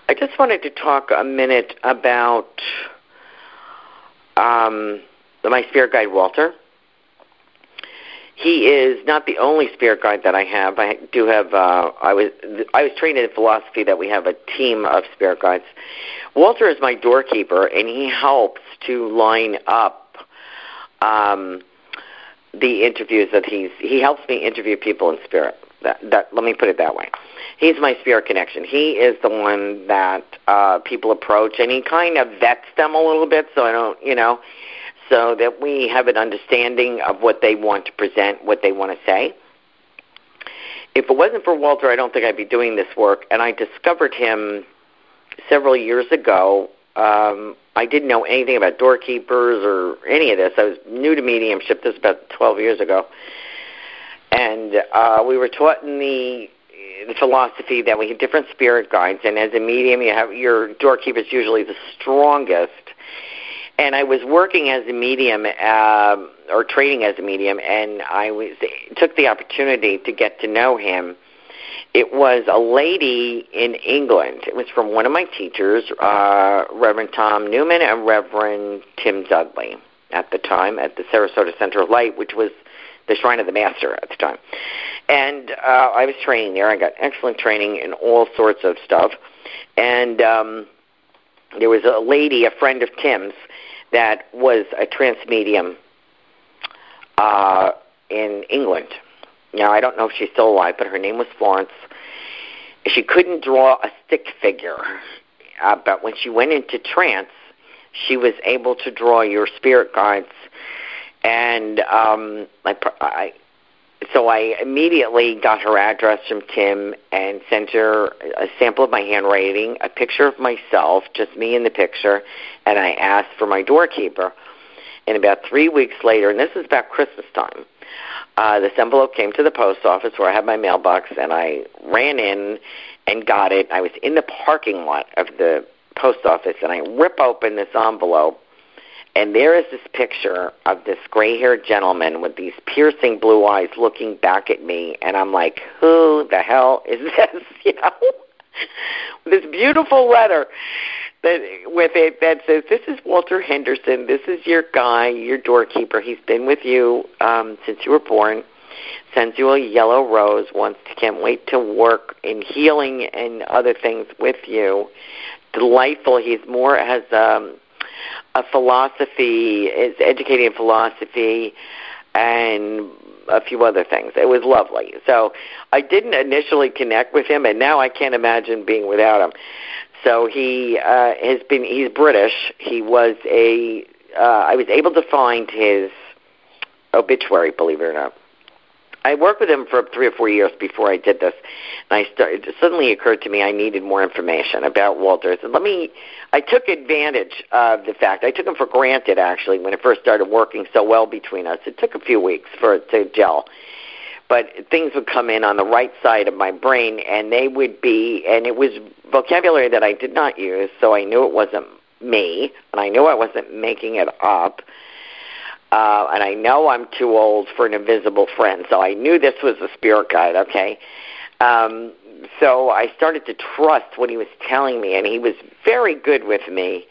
[SPEAKER 6] I just wanted to talk a minute about um, my spirit guide, Walter. He is not the only spirit guide that I have. I do have. Uh, I was I was trained in philosophy that we have a team of spirit guides. Walter is my doorkeeper, and he helps to line up um, the interviews that he's. He helps me interview people in spirit. That, that let me put it that way. He's my spirit connection. He is the one that uh, people approach, and he kind of vets them a little bit, so I don't, you know so that we have an understanding of what they want to present, what they want to say. If it wasn't for Walter, I don't think I'd be doing this work. And I discovered him several years ago. Um, I didn't know anything about doorkeepers or any of this. I was new to mediumship. This was about 12 years ago. And uh, we were taught in the the philosophy that we have different spirit guides, and as a medium, you have your doorkeeper is usually the strongest and I was working as a medium uh, or trading as a medium, and I was took the opportunity to get to know him. It was a lady in England. It was from one of my teachers, uh, Reverend Tom Newman and Reverend Tim Dudley, at the time at the Sarasota Center of Light, which was the Shrine of the Master at the time. And uh, I was training there. I got excellent training in all sorts of stuff. And um, there was a lady, a friend of Tim's, that was a trance medium uh, in England. Now, I don't know if she's still alive, but her name was Florence. She couldn't draw a stick figure, uh, but when she went into trance, she was able to draw your spirit guides. And um, I, I so I immediately got her address from Tim and sent her a sample of my handwriting, a picture of myself, just me in the picture, and I asked for my doorkeeper. And about three weeks later, and this is about Christmas time, uh, this envelope came to the post office where I had my mailbox, and I ran in and got it. I was in the parking lot of the post office, and I rip open this envelope, and there is this picture of this gray haired gentleman with these piercing blue eyes looking back at me. And I'm like, who the hell is this? You know? this beautiful letter that with it that says, This is Walter Henderson. This is your guy, your doorkeeper. He's been with you um, since you were born. Sends you a yellow rose. Wants to can't wait to work in healing and other things with you. Delightful. He's more as um a philosophy, is educating in philosophy, and a few other things. It was lovely. So I didn't initially connect with him, and now I can't imagine being without him. So he uh, has been. He's British. He was a. Uh, I was able to find his obituary, believe it or not. I worked with him for three or four years before I did this, and I started. It suddenly occurred to me I needed more information about Walters, and let me. I took advantage of the fact I took him for granted actually when it first started working so well between us. It took a few weeks for it to gel, but things would come in on the right side of my brain, and they would be, and it was vocabulary that I did not use, so I knew it wasn't me, and I knew I wasn't making it up uh, and I know I'm too old for an invisible friend, so I knew this was a spirit guide, okay? Um, so I started to trust what he was telling me, and he was very good with me,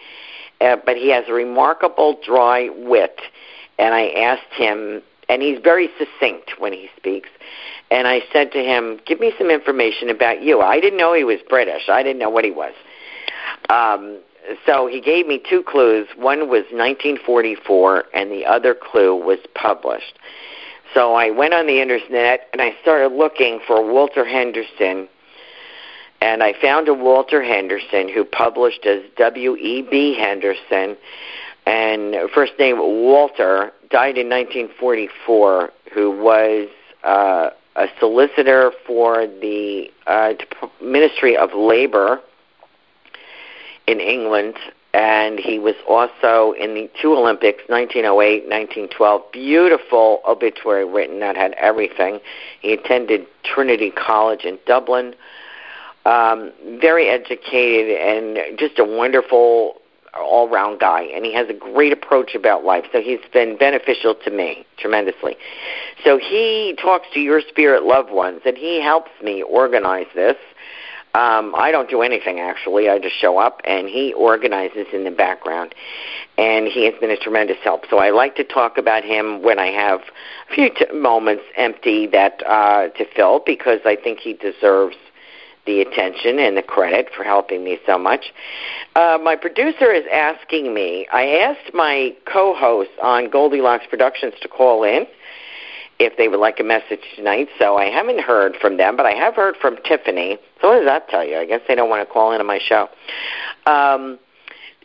[SPEAKER 6] uh, but he has a remarkable dry wit. And I asked him, and he's very succinct when he speaks. And I said to him, Give me some information about you. I didn't know he was British, I didn't know what he was. Um, so he gave me two clues. One was 1944, and the other clue was published. So I went on the internet and I started looking for Walter Henderson, and I found a Walter Henderson who published as W.E.B. Henderson, and first name Walter, died in 1944, who was uh, a solicitor for the uh, Ministry of Labor in England, and he was also in the two Olympics, 1908, 1912. Beautiful obituary written that had everything. He attended Trinity College in Dublin. Um, very educated and just a wonderful all round guy and he has a great approach about life. So he's been beneficial to me tremendously. So he talks to your spirit loved ones and he helps me organize this. Um, I don't do anything actually. I just show up and he organizes in the background. And he has been a tremendous help. So I like to talk about him when I have a few t- moments empty that uh, to fill because I think he deserves the attention and the credit for helping me so much. Uh, my producer is asking me, I asked my co-host on Goldilocks Productions to call in if they would like a message tonight, so I haven't heard from them, but I have heard from Tiffany. So what does that tell you? I guess they don't want to call into my show. Um,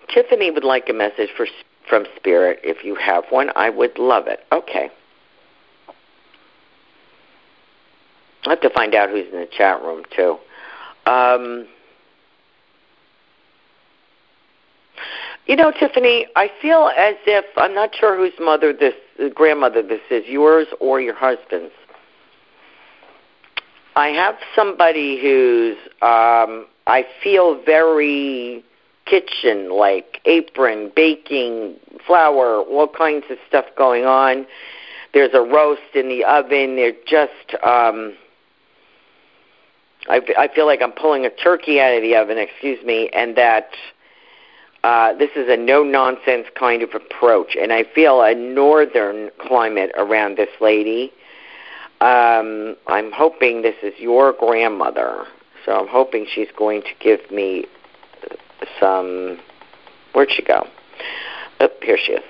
[SPEAKER 6] Tiffany would like a message for from Spirit. If you have one, I would love it. Okay. I have to find out who's in the chat room too. Um, you know, Tiffany, I feel as if I'm not sure whose mother this grandmother this is, yours or your husband's. I have somebody who's um I feel very kitchen like apron, baking, flour, all kinds of stuff going on. There's a roast in the oven. They're just um I, I feel like I'm pulling a turkey out of the oven, excuse me, and that uh, this is a no nonsense kind of approach. And I feel a northern climate around this lady. Um, I'm hoping this is your grandmother, so I'm hoping she's going to give me some. Where'd she go? Oh, here she is.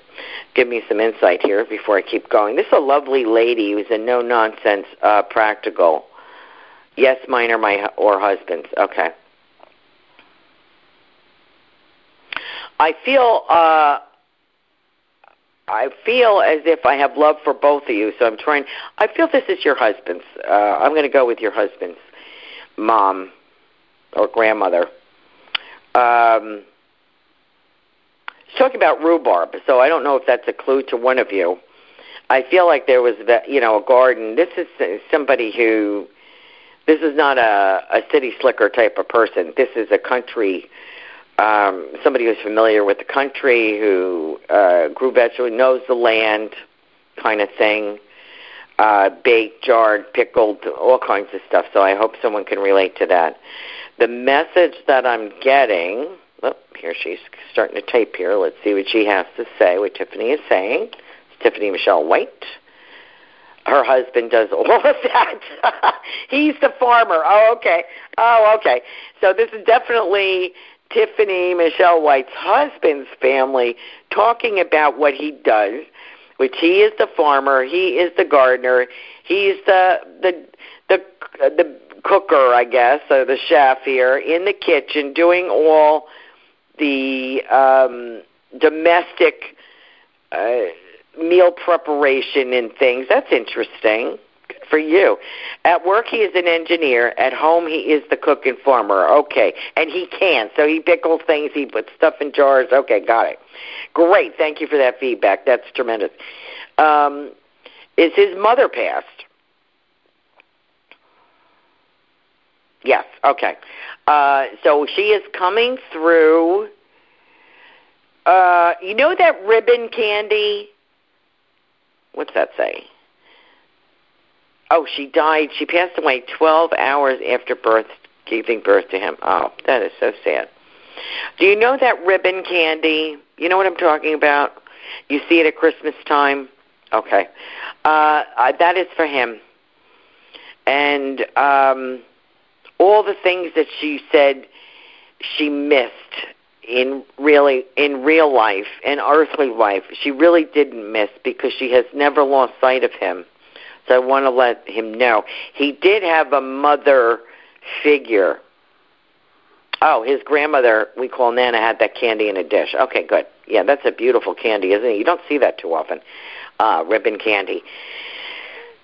[SPEAKER 6] Give me some insight here before I keep going. This is a lovely lady who's a no nonsense, uh, practical Yes, mine or my or husband's. Okay. I feel uh I feel as if I have love for both of you, so I'm trying. I feel this is your husband's. Uh, I'm going to go with your husband's mom or grandmother. Um, she's talking about rhubarb, so I don't know if that's a clue to one of you. I feel like there was, you know, a garden. This is somebody who this is not a, a city slicker type of person. This is a country, um, somebody who's familiar with the country, who uh, grew vegetables, knows the land, kind of thing. Uh, baked, jarred, pickled, all kinds of stuff. So I hope someone can relate to that. The message that I'm getting, oh, here she's starting to tape here. Let's see what she has to say, what Tiffany is saying. It's Tiffany Michelle White her husband does all of that. He's the farmer. Oh, okay. Oh, okay. So this is definitely Tiffany Michelle White's husband's family talking about what he does, which he is the farmer, he is the gardener, he's the the the the cooker, I guess, or the chef here in the kitchen doing all the um domestic uh meal preparation and things. That's interesting. For you. At work, he is an engineer. At home, he is the cook and farmer. Okay. And he can. So he pickles things. He puts stuff in jars. Okay, got it. Great. Thank you for that feedback. That's tremendous. Um, is his mother passed? Yes. Okay. Uh, so she is coming through. Uh, you know that ribbon candy what's that say? Oh, she died. She passed away 12 hours after birth, giving birth to him. Oh, that is so sad. Do you know that ribbon candy? You know what I'm talking about? You see it at Christmas time? Okay. Uh, that is for him. And um, all the things that she said she missed in really in real life in earthly life she really didn't miss because she has never lost sight of him so i want to let him know. He did have a mother figure. Oh his grandmother we call nana had that candy in a dish. Okay good. Yeah that's a beautiful candy isn't it? You don't see that too often uh ribbon candy.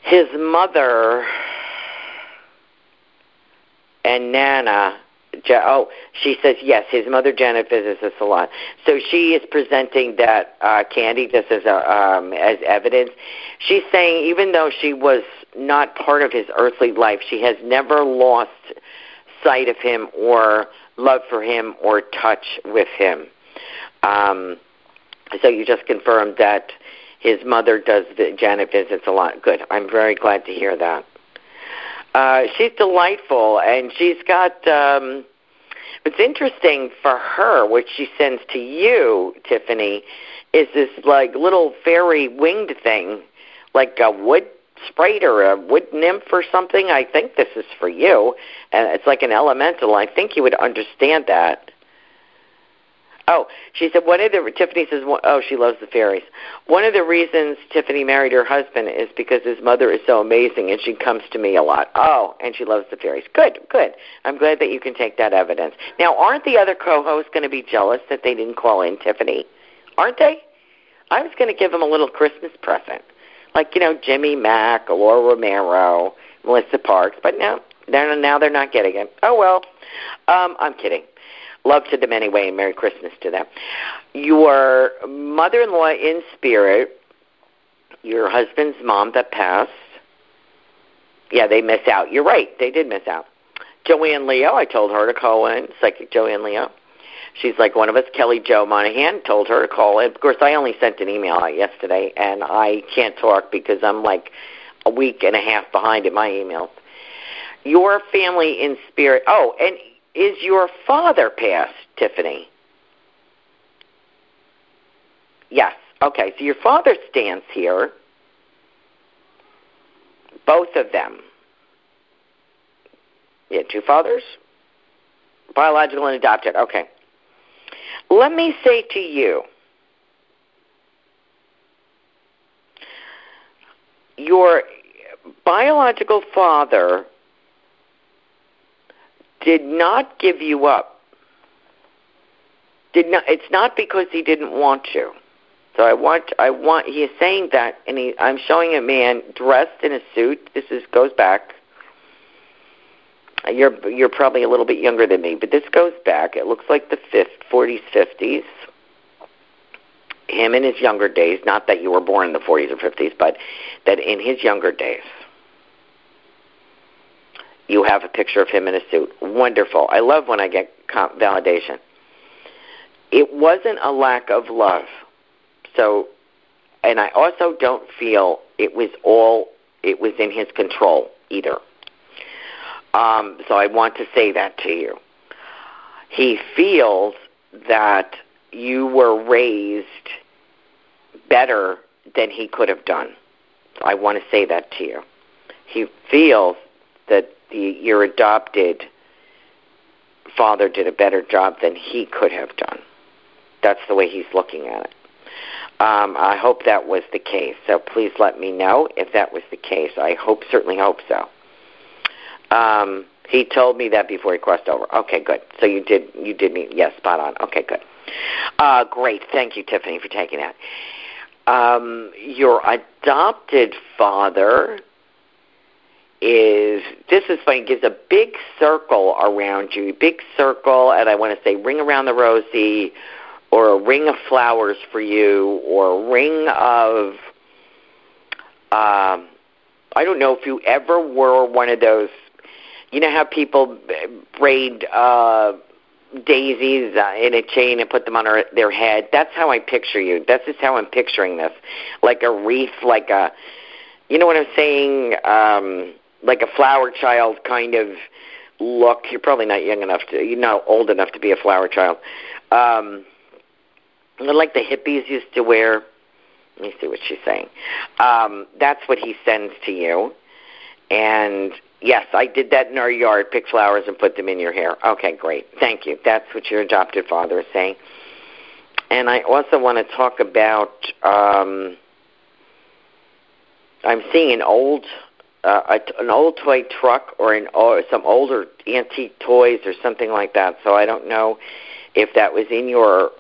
[SPEAKER 6] His mother and nana Je- oh, she says yes. His mother Janet visits the salon, so she is presenting that uh, candy just as a, um, as evidence. She's saying even though she was not part of his earthly life, she has never lost sight of him or love for him or touch with him. Um, so you just confirmed that his mother does the Janet visits a lot. Good. I'm very glad to hear that. Uh, she's delightful, and she's got. Um, what's interesting for her, which she sends to you, Tiffany, is this like little fairy winged thing, like a wood sprite or a wood nymph or something. I think this is for you, and it's like an elemental. I think you would understand that. Oh, she said one of the Tiffany says oh she loves the fairies. One of the reasons Tiffany married her husband is because his mother is so amazing and she comes to me a lot. Oh, and she loves the fairies. Good, good. I'm glad that you can take that evidence. Now, aren't the other co-hosts going to be jealous that they didn't call in Tiffany? Aren't they? I was going to give them a little Christmas present, like you know Jimmy Mack, Laura Romero, Melissa Parks, but now now they're not getting it. Oh well. Um, I'm kidding. Love to them anyway, and Merry Christmas to them. Your mother in law in spirit, your husband's mom that passed, yeah, they miss out. You're right, they did miss out. Joanne Leo, I told her to call in, psychic Joanne Leo. She's like one of us. Kelly Joe Monahan told her to call in. Of course, I only sent an email out yesterday, and I can't talk because I'm like a week and a half behind in my emails. Your family in spirit. Oh, and is your father passed, Tiffany? Yes. Okay, so your father stands here. Both of them. Yeah, two fathers? Biological and adopted. Okay. Let me say to you your biological father did not give you up. Did not. It's not because he didn't want you. So I want. I want. He is saying that, and he, I'm showing a man dressed in a suit. This is goes back. You're you're probably a little bit younger than me, but this goes back. It looks like the fifth, 40s, 50s. Him in his younger days. Not that you were born in the 40s or 50s, but that in his younger days you have a picture of him in a suit. Wonderful. I love when I get validation. It wasn't a lack of love. So, and I also don't feel it was all, it was in his control either. Um, so I want to say that to you. He feels that you were raised better than he could have done. So I want to say that to you. He feels that the, your adopted father did a better job than he could have done. That's the way he's looking at it. Um, I hope that was the case. So please let me know if that was the case. I hope, certainly hope so. Um, he told me that before he crossed over. Okay, good. So you did, you did me, yes, spot on. Okay, good. Uh, great. Thank you, Tiffany, for taking that. Um, your adopted father is this is funny gives a big circle around you, big circle, and I want to say ring around the rosy, or a ring of flowers for you, or a ring of. Um, I don't know if you ever were one of those. You know how people braid uh, daisies uh, in a chain and put them on their head. That's how I picture you. That's just how I'm picturing this, like a wreath, like a. You know what I'm saying? Um, like a flower child kind of look. You're probably not young enough to, you're not old enough to be a flower child. Um, like the hippies used to wear. Let me see what she's saying. Um, that's what he sends to you. And yes, I did that in our yard, pick flowers and put them in your hair. Okay, great. Thank you. That's what your adopted father is saying. And I also want to talk about um, I'm seeing an old uh, a, an old toy truck or an or some older antique toys or something like that. So I don't know if that was in your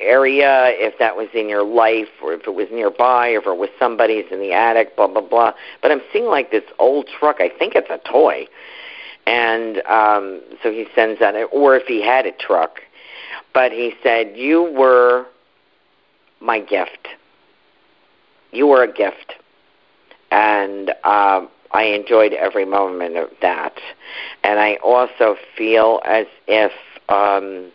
[SPEAKER 6] area, if that was in your life, or if it was nearby, or if it was somebody's in the attic, blah blah blah. But I'm seeing like this old truck. I think it's a toy, and um, so he sends that, or if he had a truck. But he said, "You were my gift. You were a gift, and uh, I enjoyed every moment of that. And I also feel as if." Um,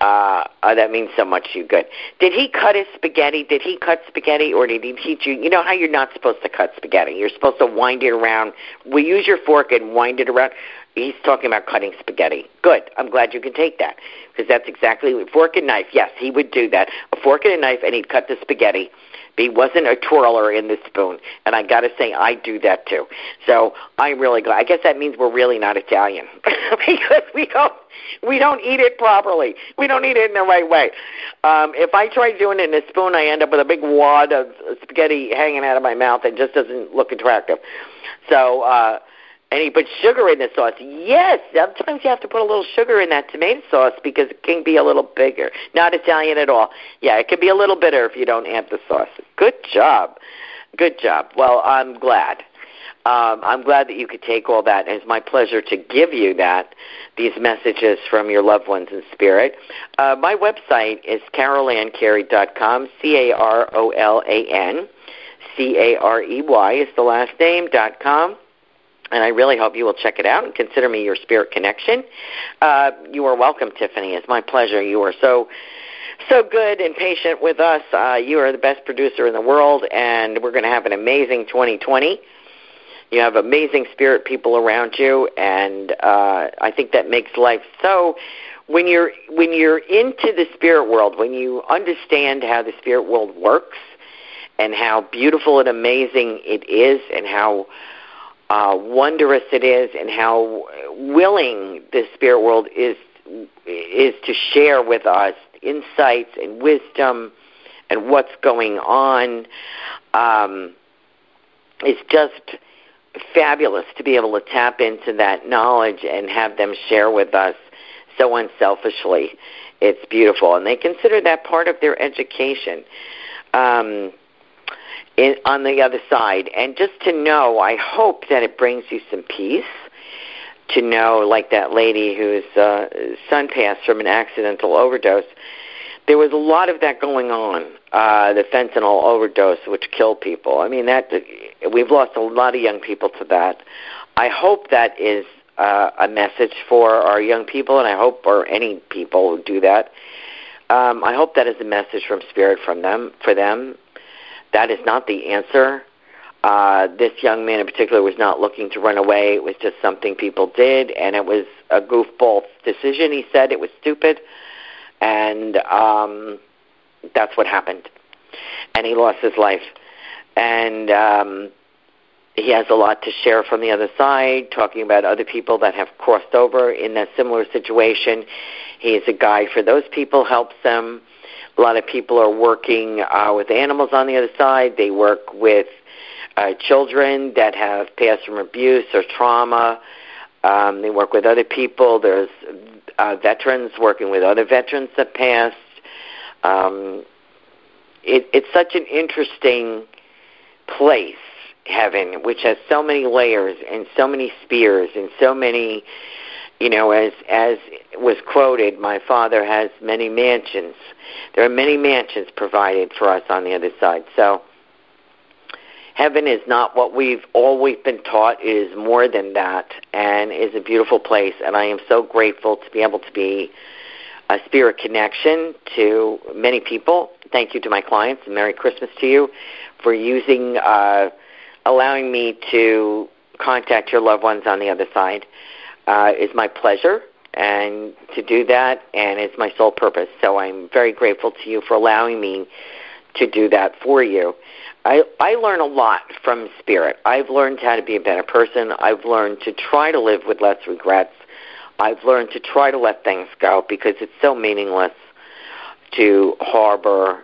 [SPEAKER 6] uh, uh, that means so much to you. Good. Did he cut his spaghetti? Did he cut spaghetti, or did he teach you? You know how you're not supposed to cut spaghetti. You're supposed to wind it around. We use your fork and wind it around. He's talking about cutting spaghetti. Good. I'm glad you can take that because that's exactly fork and knife. Yes, he would do that. A fork and a knife, and he'd cut the spaghetti he wasn't a twirler in the spoon, and I got to say I do that too. So I'm really glad. I guess that means we're really not Italian because we don't we don't eat it properly. We don't eat it in the right way. Um, if I try doing it in a spoon, I end up with a big wad of spaghetti hanging out of my mouth. It just doesn't look attractive. So. uh and he put sugar in the sauce. Yes, sometimes you have to put a little sugar in that tomato sauce because it can be a little bigger. Not Italian at all. Yeah, it can be a little bitter if you don't add the sauce. Good job. Good job. Well, I'm glad. Um, I'm glad that you could take all that. It's my pleasure to give you that, these messages from your loved ones in spirit. Uh, my website is carolancarey.com, C-A-R-O-L-A-N. C-A-R-E-Y is the last name, dot com and I really hope you will check it out and consider me your spirit connection. Uh, you are welcome, Tiffany. It's my pleasure. You are so so good and patient with us. Uh, you are the best producer in the world, and we're going to have an amazing 2020. You have amazing spirit people around you, and uh, I think that makes life so. When you're when you're into the spirit world, when you understand how the spirit world works, and how beautiful and amazing it is, and how uh, wondrous it is and how willing the spirit world is is to share with us insights and wisdom and what's going on. Um, it's just fabulous to be able to tap into that knowledge and have them share with us so unselfishly. It's beautiful, and they consider that part of their education. Um, in, on the other side. And just to know, I hope that it brings you some peace. To know, like that lady whose uh, son passed from an accidental overdose, there was a lot of that going on. Uh, the fentanyl overdose, which killed people. I mean, that we've lost a lot of young people to that. I hope that is uh, a message for our young people, and I hope for any people who do that. Um, I hope that is a message from Spirit from them for them that is not the answer. Uh, this young man in particular was not looking to run away. It was just something people did, and it was a goofball decision. He said it was stupid, and um, that's what happened. And he lost his life. And um, he has a lot to share from the other side, talking about other people that have crossed over in a similar situation. He is a guide for those people, helps them. A lot of people are working uh, with animals on the other side. They work with uh, children that have passed from abuse or trauma. Um, they work with other people. There's uh, veterans working with other veterans that passed. Um, it, it's such an interesting place, heaven, which has so many layers and so many spears and so many you know, as as was quoted, my father has many mansions. There are many mansions provided for us on the other side. So heaven is not what we've always been taught. It is more than that and is a beautiful place. And I am so grateful to be able to be a spirit connection to many people. Thank you to my clients and Merry Christmas to you for using, uh, allowing me to contact your loved ones on the other side uh, is my pleasure and to do that, and it's my sole purpose. So I'm very grateful to you for allowing me to do that for you. I, I learn a lot from Spirit. I've learned how to be a better person. I've learned to try to live with less regrets. I've learned to try to let things go because it's so meaningless to harbor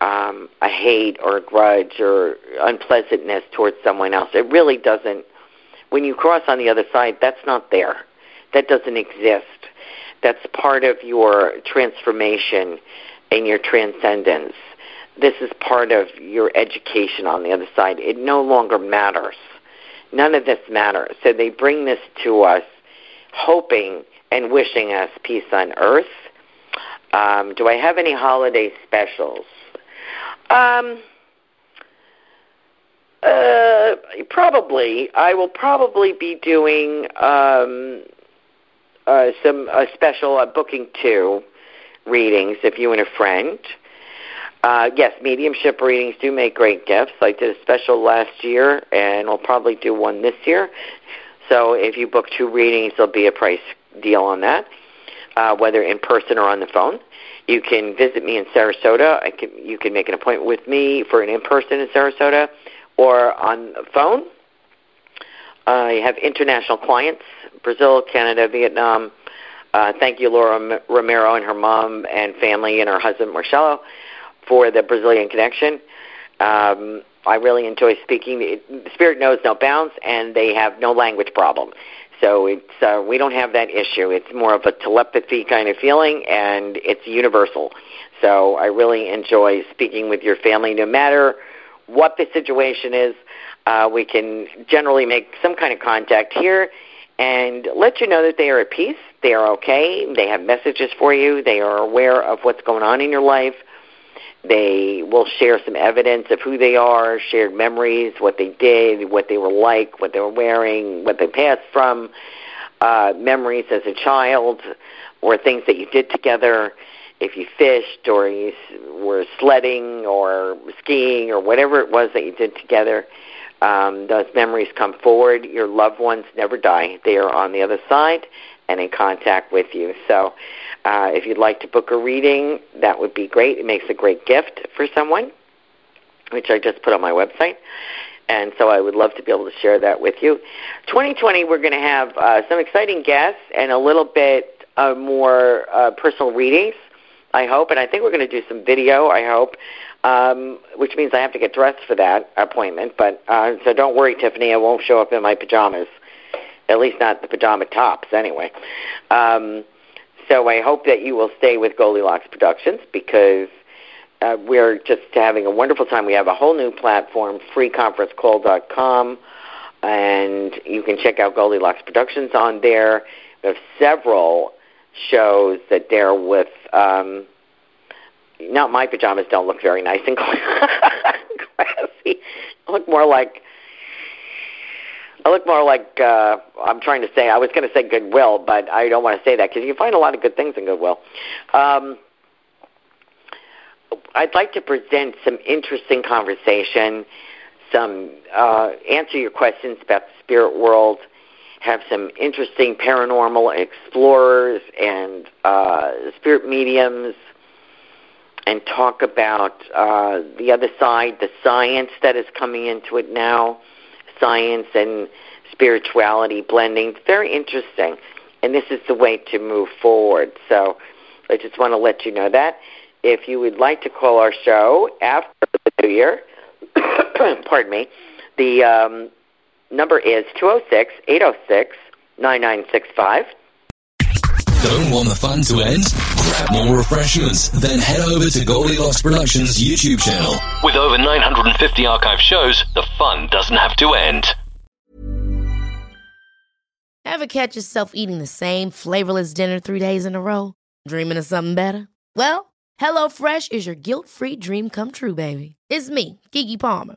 [SPEAKER 6] um, a hate or a grudge or unpleasantness towards someone else. It really doesn't when you cross on the other side, that's not there. That doesn't exist. That's part of your transformation and your transcendence. This is part of your education on the other side. It no longer matters. none of this matters. So they bring this to us hoping and wishing us peace on earth. Um, do I have any holiday specials? Um, uh, probably. I will probably be doing um, uh, some a special uh, booking two readings if you and a friend. Uh, yes, mediumship readings do make great gifts. I did a special last year, and I'll probably do one this year. So if you book two readings, there'll be a price deal on that, uh, whether in person or on the phone. You can visit me in Sarasota. I can, you can make an appointment with me for an in-person in Sarasota or on the phone. I have international clients, Brazil, Canada, Vietnam. Uh, thank you, Laura Romero and her mom and family and her husband, Marcelo, for the Brazilian connection. Um, I really enjoy speaking. It, Spirit knows no bounds, and they have no language problem. So it's uh, we don't have that issue. It's more of a telepathy kind of feeling, and it's universal. So I really enjoy speaking with your family, no matter what the situation is. Uh, we can generally make some kind of contact here and let you know that they are at peace, they are okay, they have messages for you, they are aware of what's going on in your life. They will share some evidence of who they are, shared memories, what they did, what they were like, what they were wearing, what they passed from, uh, memories as a child, or things that you did together. If you fished, or you were sledding, or skiing, or whatever it was that you did together, um, those memories come forward. Your loved ones never die; they are on the other side and in contact with you. So uh, if you'd like to book a reading, that would be great. It makes a great gift for someone, which I just put on my website. And so I would love to be able to share that with you. 2020, we're going to have uh, some exciting guests and a little bit uh, more uh, personal readings, I hope. And I think we're going to do some video, I hope, um, which means I have to get dressed for that appointment. But uh, So don't worry, Tiffany, I won't show up in my pajamas, at least not the pajama tops anyway. Um, so I hope that you will stay with Goldilocks Productions because uh, we're just having a wonderful time. We have a whole new platform, freeconferencecall.com, and you can check out Goldilocks Productions on there. We have several shows that deal with. Um, not my pajamas don't look very nice and classy. I look more like I look more like uh, I'm trying to say. I was going to say Goodwill, but I don't want to say that because you find a lot of good things in Goodwill. Um, I'd like to present some interesting conversation, some uh, answer your questions about the spirit world, have some interesting paranormal explorers and uh, spirit mediums, and talk about uh, the other side, the science that is coming into it now science and spirituality blending. Very interesting. And this is the way to move forward. So I just want to let you know that. If you would like to call our show after the new year, pardon me, the um, number is 206 806 9965.
[SPEAKER 5] Don't want the fun to end? Grab more refreshments, then head over to Goldilocks Productions YouTube channel.
[SPEAKER 10] With over 950 archive shows, the fun doesn't have to end.
[SPEAKER 11] Ever catch yourself eating the same flavorless dinner three days in a row? Dreaming of something better? Well, HelloFresh is your guilt-free dream come true, baby. It's me, Keke Palmer.